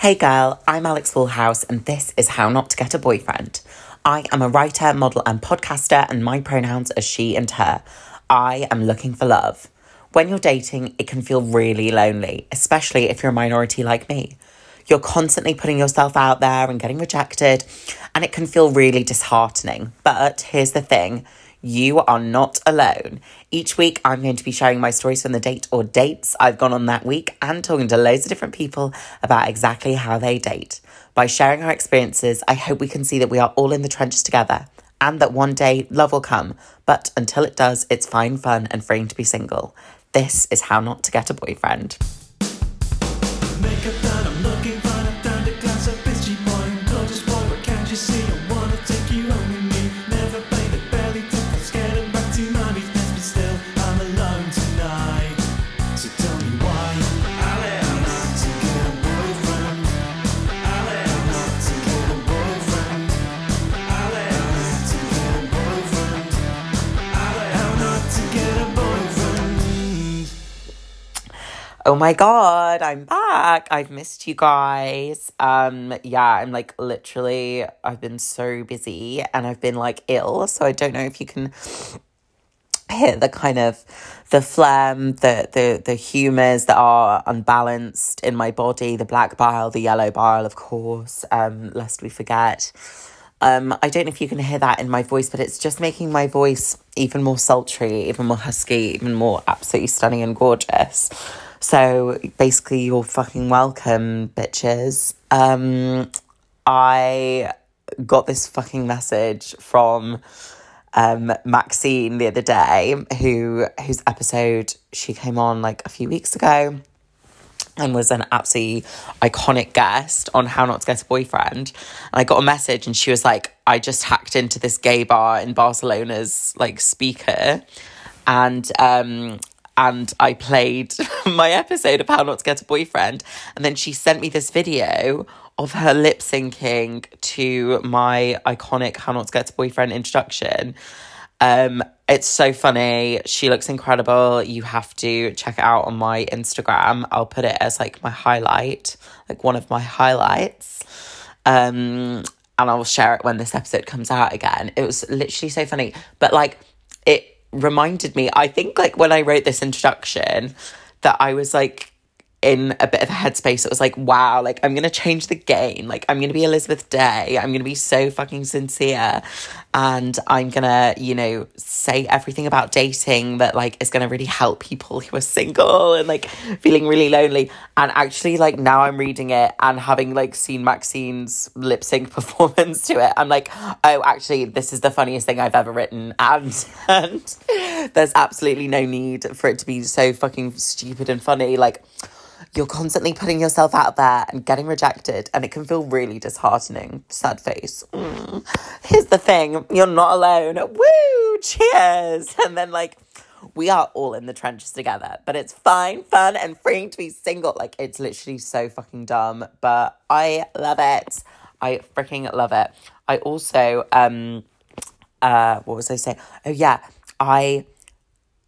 Hey girl, I'm Alex Woolhouse, and this is How Not to Get a Boyfriend. I am a writer, model, and podcaster, and my pronouns are she and her. I am looking for love. When you're dating, it can feel really lonely, especially if you're a minority like me. You're constantly putting yourself out there and getting rejected, and it can feel really disheartening. But here's the thing you are not alone. Each week, I'm going to be sharing my stories from the date or dates I've gone on that week and talking to loads of different people about exactly how they date. By sharing our experiences, I hope we can see that we are all in the trenches together and that one day love will come. But until it does, it's fine, fun, and freeing to be single. This is how not to get a boyfriend. Oh my god, I'm back. I've missed you guys. Um yeah, I'm like literally I've been so busy and I've been like ill, so I don't know if you can hear the kind of the phlegm, the the the humors that are unbalanced in my body, the black bile, the yellow bile, of course, um, lest we forget. Um, I don't know if you can hear that in my voice, but it's just making my voice even more sultry, even more husky, even more absolutely stunning and gorgeous. So basically, you're fucking welcome, bitches. Um, I got this fucking message from um, Maxine the other day, who whose episode she came on like a few weeks ago and was an absolutely iconic guest on How Not to Get a Boyfriend. And I got a message and she was like, I just hacked into this gay bar in Barcelona's like speaker and um and I played my episode of How Not to Get a Boyfriend. And then she sent me this video of her lip syncing to my iconic How Not to Get a Boyfriend introduction. Um, it's so funny. She looks incredible. You have to check it out on my Instagram. I'll put it as like my highlight, like one of my highlights. Um, and I will share it when this episode comes out again. It was literally so funny. But like it reminded me, I think like when I wrote this introduction, that I was like in a bit of a headspace. It was like, wow, like I'm gonna change the game. Like I'm gonna be Elizabeth Day. I'm gonna be so fucking sincere. And I'm gonna, you know, say everything about dating that like is gonna really help people who are single and like feeling really lonely. And actually, like now I'm reading it and having like seen Maxine's lip sync performance to it, I'm like, oh, actually, this is the funniest thing I've ever written. And and there's absolutely no need for it to be so fucking stupid and funny. Like you're constantly putting yourself out there and getting rejected, and it can feel really disheartening. Sad face. Mm. Here's the thing you're not alone. Woo! Cheers! And then, like, we are all in the trenches together, but it's fine, fun, and freeing to be single. Like, it's literally so fucking dumb, but I love it. I freaking love it. I also, um, uh, what was I saying? Oh, yeah, I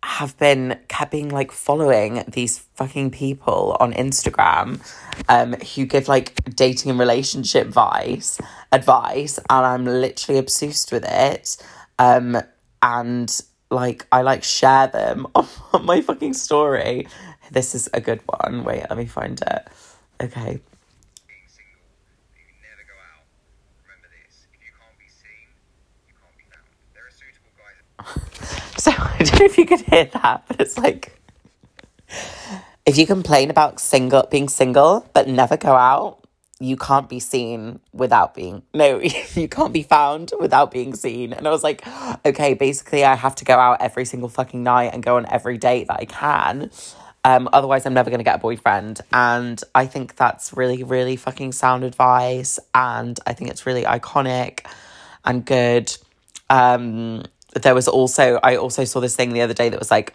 have been kept being like following these fucking people on Instagram um who give like dating and relationship advice advice and I'm literally obsessed with it. Um and like I like share them on, on my fucking story. This is a good one. Wait let me find it. Okay being single, that you never go out. Remember this: if you can't be seen, you can't be found. There are suitable guys. I don't know if you could hear that, but it's like if you complain about single being single but never go out, you can't be seen without being no, you can't be found without being seen. And I was like, okay, basically I have to go out every single fucking night and go on every date that I can. Um, otherwise I'm never gonna get a boyfriend. And I think that's really, really fucking sound advice. And I think it's really iconic and good. Um, there was also I also saw this thing the other day that was like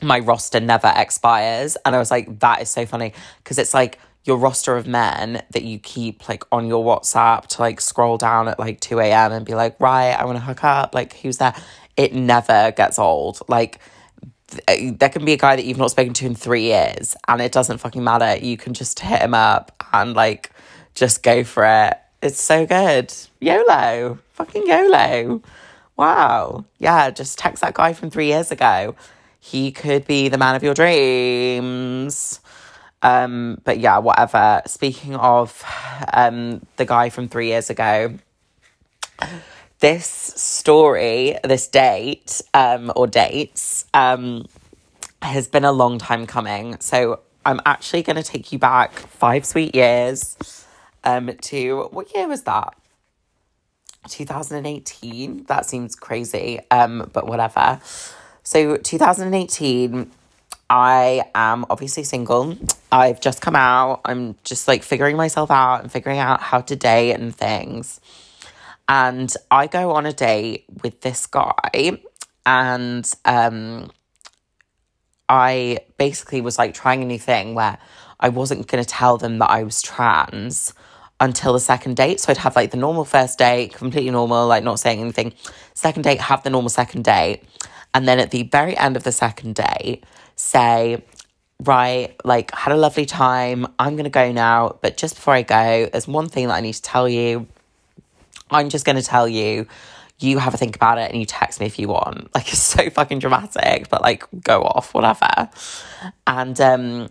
my roster never expires and I was like that is so funny because it's like your roster of men that you keep like on your WhatsApp to like scroll down at like 2 a.m. and be like, right, I want to hook up. Like, who's there? It never gets old. Like, th- eh, there can be a guy that you've not spoken to in three years and it doesn't fucking matter. You can just hit him up and like just go for it. It's so good. YOLO. Fucking YOLO. Wow. Yeah, just text that guy from three years ago. He could be the man of your dreams. Um, but yeah, whatever. Speaking of um the guy from three years ago, this story, this date, um, or dates, um, has been a long time coming. So I'm actually going to take you back five sweet years um, to what year was that? 2018. That seems crazy, um, but whatever. So 2018, I am obviously single. I've just come out. I'm just like figuring myself out and figuring out how to date and things. And I go on a date with this guy, and um, I basically was like trying a new thing where I wasn't going to tell them that I was trans until the second date. So I'd have like the normal first date, completely normal, like not saying anything. Second date, have the normal second date. And then at the very end of the second date, say, right, like had a lovely time. I'm going to go now. But just before I go, there's one thing that I need to tell you. I'm just going to tell you, you have a think about it and you text me if you want. Like, it's so fucking dramatic, but like, go off, whatever. And um,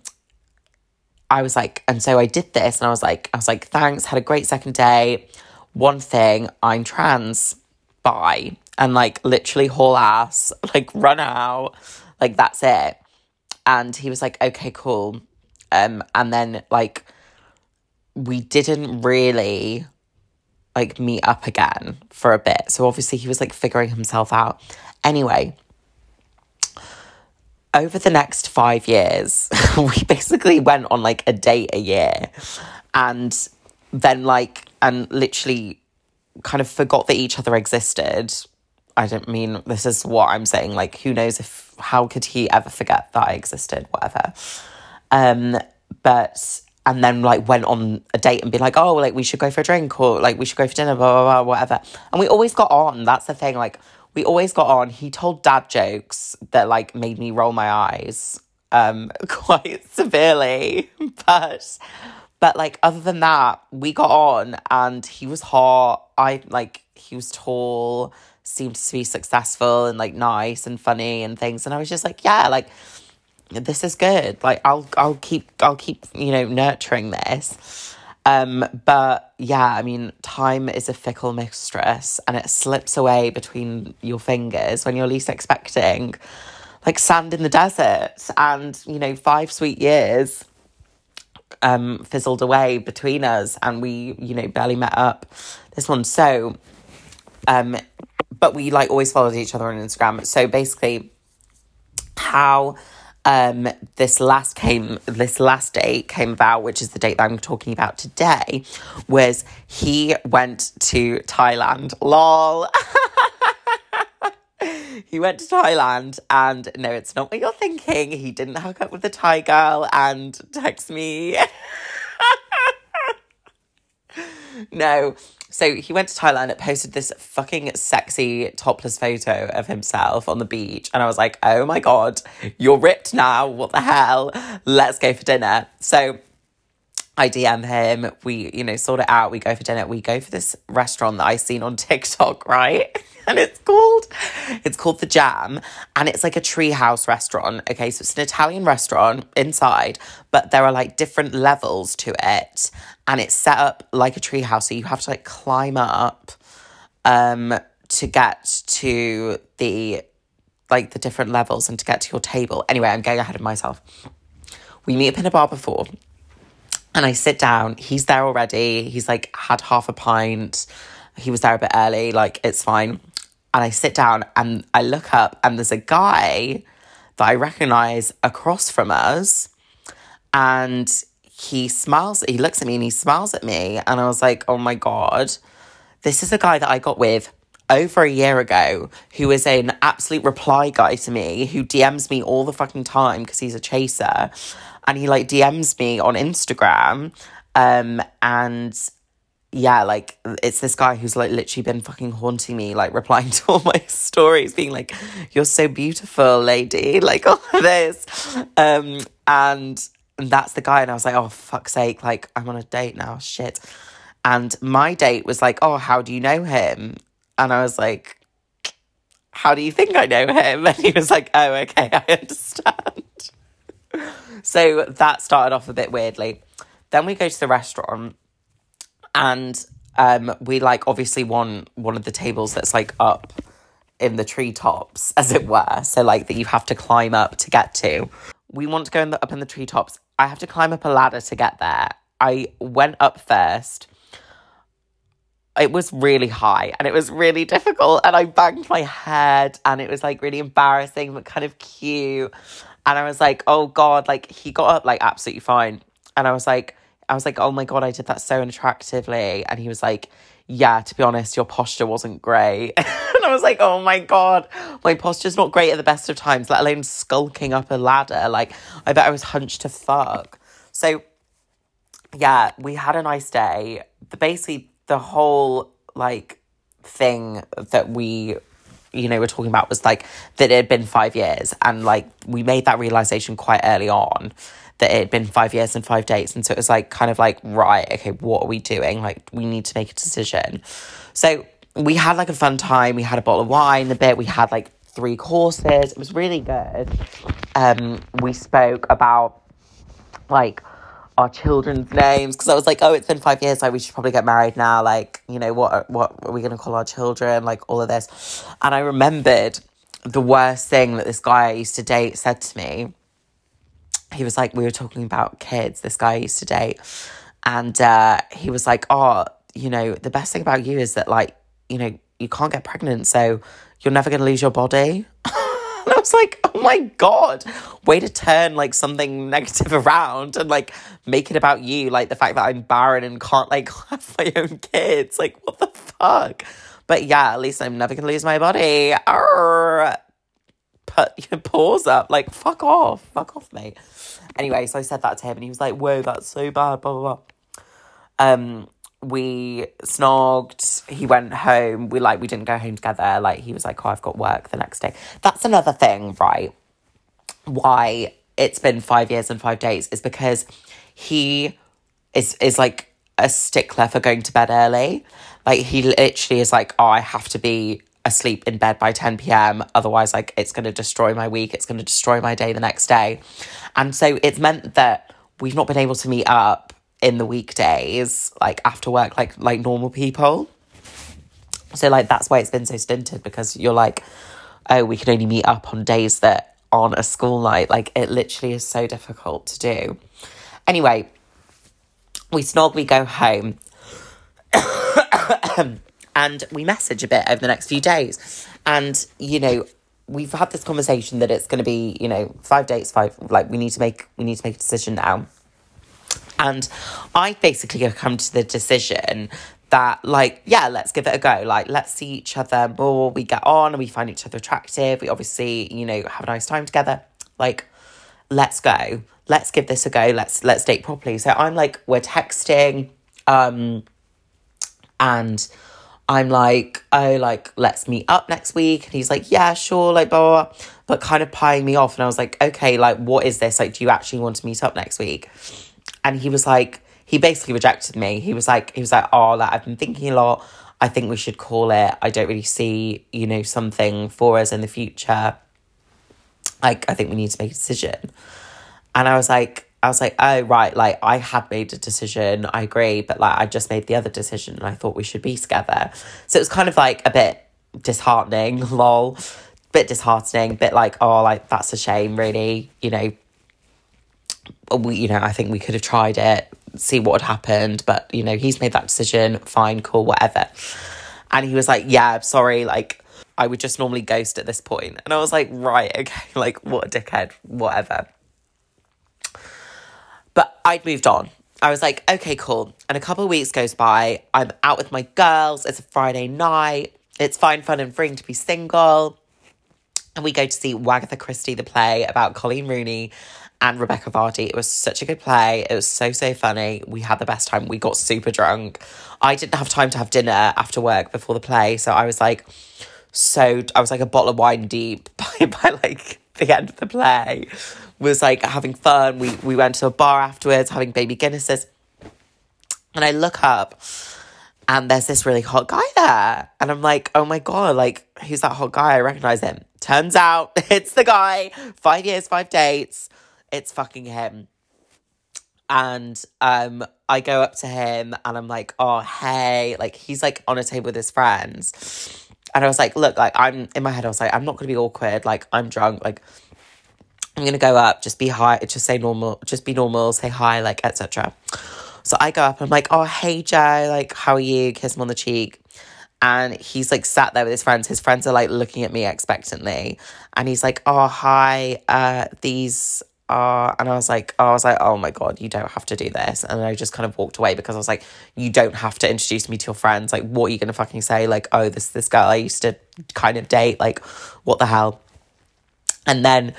I was like, and so I did this and I was like, I was like, thanks, had a great second day. One thing, I'm trans. Bye. And like, literally, haul ass, like, run out. Like, that's it. And he was like, okay, cool. Um, and then like, we didn't really like meet up again for a bit. So obviously he was like figuring himself out. Anyway, over the next five years, we basically went on like a date a year and then like, and literally kind of forgot that each other existed. I don't mean this is what I'm saying. Like, who knows if, how could he ever forget that I existed, whatever. Um, but and then like went on a date and be like, oh, like we should go for a drink or like we should go for dinner, blah, blah, blah, whatever. And we always got on. That's the thing. Like we always got on. He told dad jokes that like made me roll my eyes um quite severely. But but like other than that, we got on and he was hot. I like he was tall, seemed to be successful and like nice and funny and things. And I was just like, yeah, like this is good. Like I'll I'll keep I'll keep, you know, nurturing this. Um, but yeah, I mean, time is a fickle mistress and it slips away between your fingers when you're least expecting. Like sand in the desert. And, you know, five sweet years um fizzled away between us and we, you know, barely met up this one. So um but we like always followed each other on Instagram. So basically how um this last came this last date came about which is the date that i'm talking about today was he went to thailand. Lol. He went to thailand and no it's not what you're thinking. He didn't hook up with the thai girl and text me no. So he went to Thailand and posted this fucking sexy topless photo of himself on the beach. And I was like, oh my God, you're ripped now. What the hell? Let's go for dinner. So I DM him. We, you know, sort it out. We go for dinner. We go for this restaurant that I seen on TikTok, right? And it's called, it's called The Jam. And it's like a treehouse restaurant. Okay. So it's an Italian restaurant inside, but there are like different levels to it. And it's set up like a treehouse. So you have to like climb up um to get to the like the different levels and to get to your table. Anyway, I'm going ahead of myself. We meet up in a bar before and I sit down. He's there already. He's like had half a pint. He was there a bit early. Like it's fine. And I sit down and I look up and there's a guy that I recognize across from us. And he smiles. He looks at me and he smiles at me. And I was like, oh my God, this is a guy that I got with over a year ago who is an absolute reply guy to me who DMs me all the fucking time because he's a chaser and he like DMs me on Instagram um and yeah, like it's this guy who's like literally been fucking haunting me, like replying to all my stories, being like, "You're so beautiful, lady," like all of this, um, and that's the guy, and I was like, "Oh fuck's sake!" Like I'm on a date now, shit. And my date was like, "Oh, how do you know him?" And I was like, "How do you think I know him?" And he was like, "Oh, okay, I understand." so that started off a bit weirdly. Then we go to the restaurant and um we like obviously want one of the tables that's like up in the treetops as it were so like that you have to climb up to get to. We want to go in the, up in the treetops. I have to climb up a ladder to get there. I went up first. It was really high and it was really difficult and i banged my head and it was like really embarrassing but kind of cute and i was like oh god like he got up like absolutely fine. And i was like i was like oh my god i did that so unattractively. And he was like yeah to be honest your posture wasn't great. And i was like oh my god my posture's not great at the best of times let alone skulking up a ladder. Like i bet i was hunched to fuck. So yeah, we had a nice day. The basically the whole like thing that we you know we were talking about was like that it had been five years and like we made that realization quite early on that it had been five years and five dates. And so it was like kind of like right okay what are we doing? Like we need to make a decision. So we had like a fun time. We had a bottle of wine a bit. We had like three courses. It was really good. Um we spoke about like our children's names because I was like, oh, it's been five years, like we should probably get married now. Like, you know, what what are we gonna call our children? Like all of this, and I remembered the worst thing that this guy I used to date said to me. He was like, we were talking about kids. This guy I used to date, and uh, he was like, oh, you know, the best thing about you is that like, you know, you can't get pregnant, so you're never gonna lose your body. And I was like, oh my God, way to turn like something negative around and like make it about you. Like the fact that I'm barren and can't like have my own kids. Like, what the fuck? But yeah, at least I'm never gonna lose my body. Arr. Put your paws up. Like, fuck off. Fuck off, mate. Anyway, so I said that to him and he was like, whoa, that's so bad, blah, blah, blah. Um, we snogged he went home we like we didn't go home together like he was like oh i've got work the next day. That's another thing right? Why it's been five years and five days is because he is is like a stickler for going to bed early. Like he literally is like oh i have to be asleep in bed by 10 p.m otherwise like it's going to destroy my week it's going to destroy my day the next day. And so it's meant that we've not been able to meet up in the weekdays like after work like like normal people. So like that's why it's been so stinted because you're like oh we can only meet up on days that aren't a school night. Like it literally is so difficult to do. Anyway we snog we go home. And we message a bit over the next few days. And you know we've had this conversation that it's going to be you know five dates five like we need to make we need to make a decision now and I basically have come to the decision that, like, yeah, let's give it a go. Like, let's see each other more. We get on and we find each other attractive. We obviously, you know, have a nice time together. Like, let's go. Let's give this a go. Let's let's date properly. So I'm like, we're texting, um, and I'm like, oh, like, let's meet up next week. And he's like, yeah, sure, like, blah, blah, blah. But kind of pieing me off. And I was like, okay, like, what is this? Like, do you actually want to meet up next week? And he was like he basically rejected me. He was like he was like oh like i've been thinking a lot. I think we should call it i don't really see you know something for us in the future. Like i think we need to make a decision. And i was like i was like oh right like i had made a decision. I agree but like i just made the other decision and i thought we should be together. So it was kind of like a bit disheartening lol. Bit disheartening bit like oh like that's a shame really you know we, you know, I think we could have tried it, see what had happened, but you know, he's made that decision, fine, cool, whatever. And he was like, Yeah, sorry, like I would just normally ghost at this point. And I was like, right, okay, like what a dickhead, whatever. But I'd moved on. I was like, okay, cool. And a couple of weeks goes by. I'm out with my girls. It's a Friday night. It's fine, fun, and freeing to be single. And we go to see Wagatha Christie, the play about Coleen Rooney and Rebekah Vardy. It was such a good play. It was so, so funny. We had the best time. We got super drunk. I didn't have time to have dinner after work before the play. So I was like, so, I was like a bottle of wine deep by, by like the end of the play. Was like having fun. We, we went to a bar afterwards, having baby Guinnesses. And I look up and there's this really hot guy there. And I'm like, oh my God, like, who's that hot guy? I recognize him. Turns out it's the guy. Five years, five dates. It's fucking him. And um, I go up to him and I'm like, oh, hey. Like, he's like on a table with his friends. And I was like, look, like, I'm in my head, I was like, I'm not going to be awkward. Like, I'm drunk. Like, I'm going to go up, just be hi, just say normal, just be normal, say hi, like, etc. So I go up and I'm like, oh, hey, Joe, like, how are you? Kiss him on the cheek. And he's like sat there with his friends. His friends are like looking at me expectantly. And he's like, oh, hi, uh, these are, and I was like, oh, I was like, oh my God, you don't have to do this. And I just kind of walked away because I was like, you don't have to introduce me to your friends. Like, what are you going to fucking say? Like, oh, this, this girl I used to kind of date. Like, what the hell? And then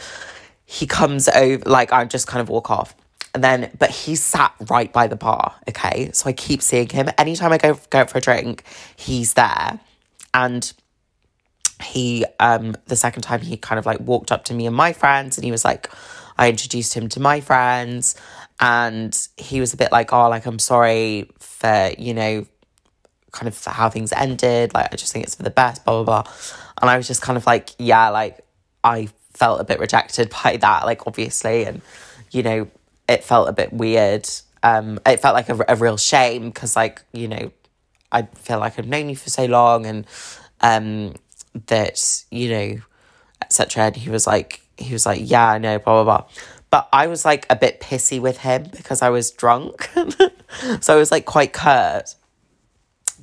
he comes over, like, I just kind of walk off. And then, but he sat right by the bar, okay? So I keep seeing him. Anytime I go go out for a drink, he's there. And he, um, the second time he kind of like walked up to me and my friends and he was like, I introduced him to my friends and he was a bit like, oh, like, I'm sorry for, you know, kind of how things ended. Like, I just think it's for the best, blah, blah, blah. And I was just kind of like, yeah, like, I felt a bit rejected by that, like, obviously. And, you know, it felt a bit weird. Um, it felt like a, a real shame because, like, you know, I feel like I've known you for so long and um, that, you know, etc. And he was like, he was like, yeah, I know, blah, blah, blah. But I was like a bit pissy with him because I was drunk. so I was like quite curt.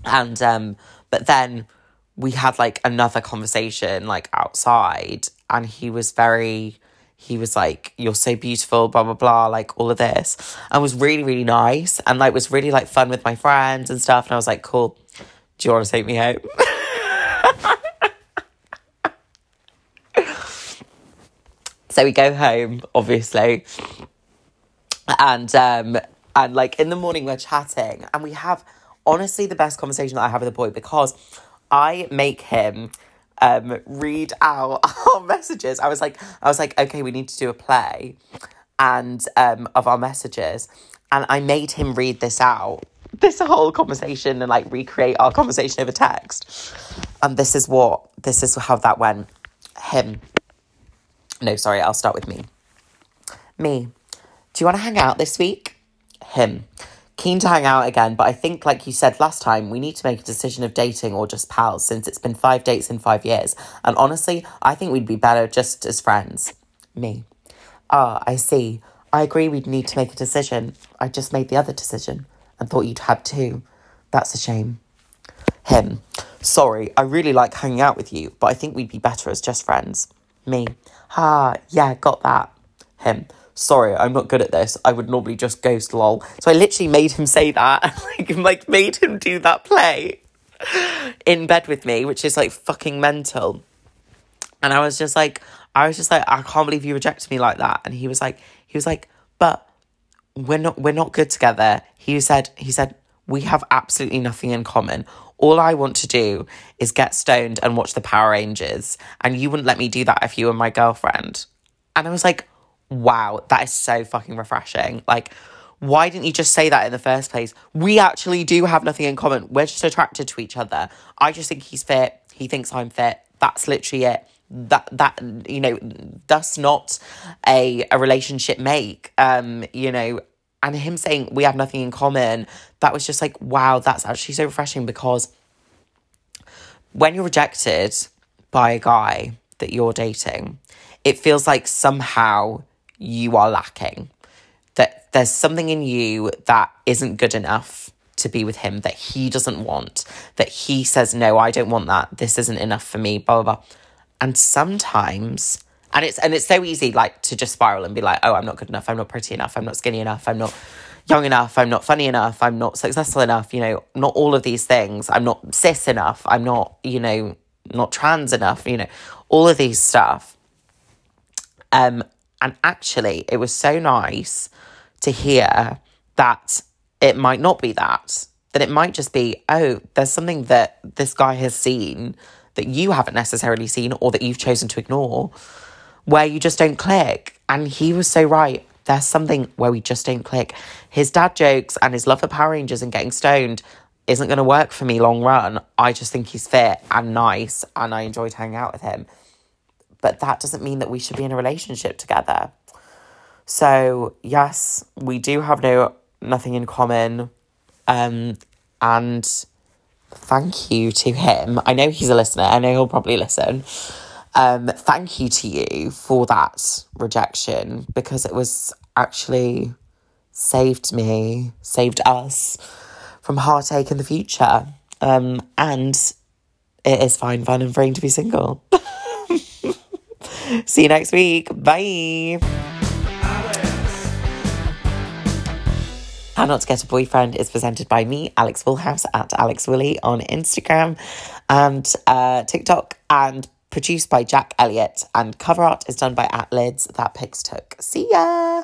And, um, but then we had like another conversation like outside and he was very, he was like, you're so beautiful, blah, blah, blah, like all of this. And was really, really nice and like was really like fun with my friends and stuff. And I was like, cool. Do you want to take me home? So we go home, obviously. And um and like in the morning we're chatting and we have honestly the best conversation that I have with a boy because I make him um read out our messages. I was like I was like, okay, we need to do a play and um of our messages. And I made him read this out. This whole conversation and like recreate our conversation over text. And this is what this is how that went. Him. No, sorry, I'll start with me. Me. Do you want to hang out this week? Him. Keen to hang out again, but I think, like you said last time, we need to make a decision of dating or just pals since it's been five dates in five years. And honestly, I think we'd be better just as friends. Me. Ah, I see. I agree we'd need to make a decision. I just made the other decision and thought you'd had too. That's a shame. Him. Sorry, I really like hanging out with you, but I think we'd be better as just friends. Me. Ha, yeah, got that. Him. Sorry, I'm not good at this. I would normally just ghost lol. So I literally made him say that. like, like made him do that play in bed with me, which is like fucking mental. And I was just like, I was just like, I can't believe you rejected me like that. And he was like, he was like, but we're not we're not good together. He said he said we have absolutely nothing in common. All I want to do is get stoned and watch the Power Rangers, and you wouldn't let me do that if you were my girlfriend. And I was like, wow, that is so fucking refreshing. Like, why didn't you just say that in the first place? We actually do have nothing in common. We're just attracted to each other. I just think he's fit. He thinks I'm fit. That's literally it. That that you know, does not a a relationship make. Um, you know, and him saying we have nothing in common, that was just like, wow, that's actually so refreshing because when you're rejected by a guy that you're dating, it feels like somehow you are lacking. That there's something in you that isn't good enough to be with him, that he doesn't want, that he says, no, I don't want that. This isn't enough for me, blah, blah, blah. And sometimes, and it's and it's so easy like to just spiral and be like, oh, I'm not good enough, I'm not pretty enough, I'm not skinny enough, I'm not young enough, I'm not funny enough, I'm not successful enough, you know, not all of these things. I'm not cis enough, I'm not, you know, not trans enough, you know, all of these stuff. Um, And actually, it was so nice to hear that it might not be that, that it might just be, oh, there's something that this guy has seen that you haven't necessarily seen or that you've chosen to ignore where you just don't click. And he was so right. There's something where we just don't click. His dad jokes and his love for Power Rangers and getting stoned isn't going to work for me long run. I just think he's fit and nice and I enjoyed hanging out with him. But that doesn't mean that we should be in a relationship together. So, yes, we do have no nothing in common. Um and thank you to him. I know he's a listener. I know he'll probably listen. Um, thank you to you for that rejection because it was actually saved me, saved us from heartache in the future. Um, and it is fine, fun, and freeing to be single. See you next week. Bye. How Not to Get a Boyfriend is presented by me, Alex Woolhouse, at Alex Woolly on Instagram and uh, TikTok, and produced by Jack Elliott. And cover art is done by At Lids. That pics took. See ya.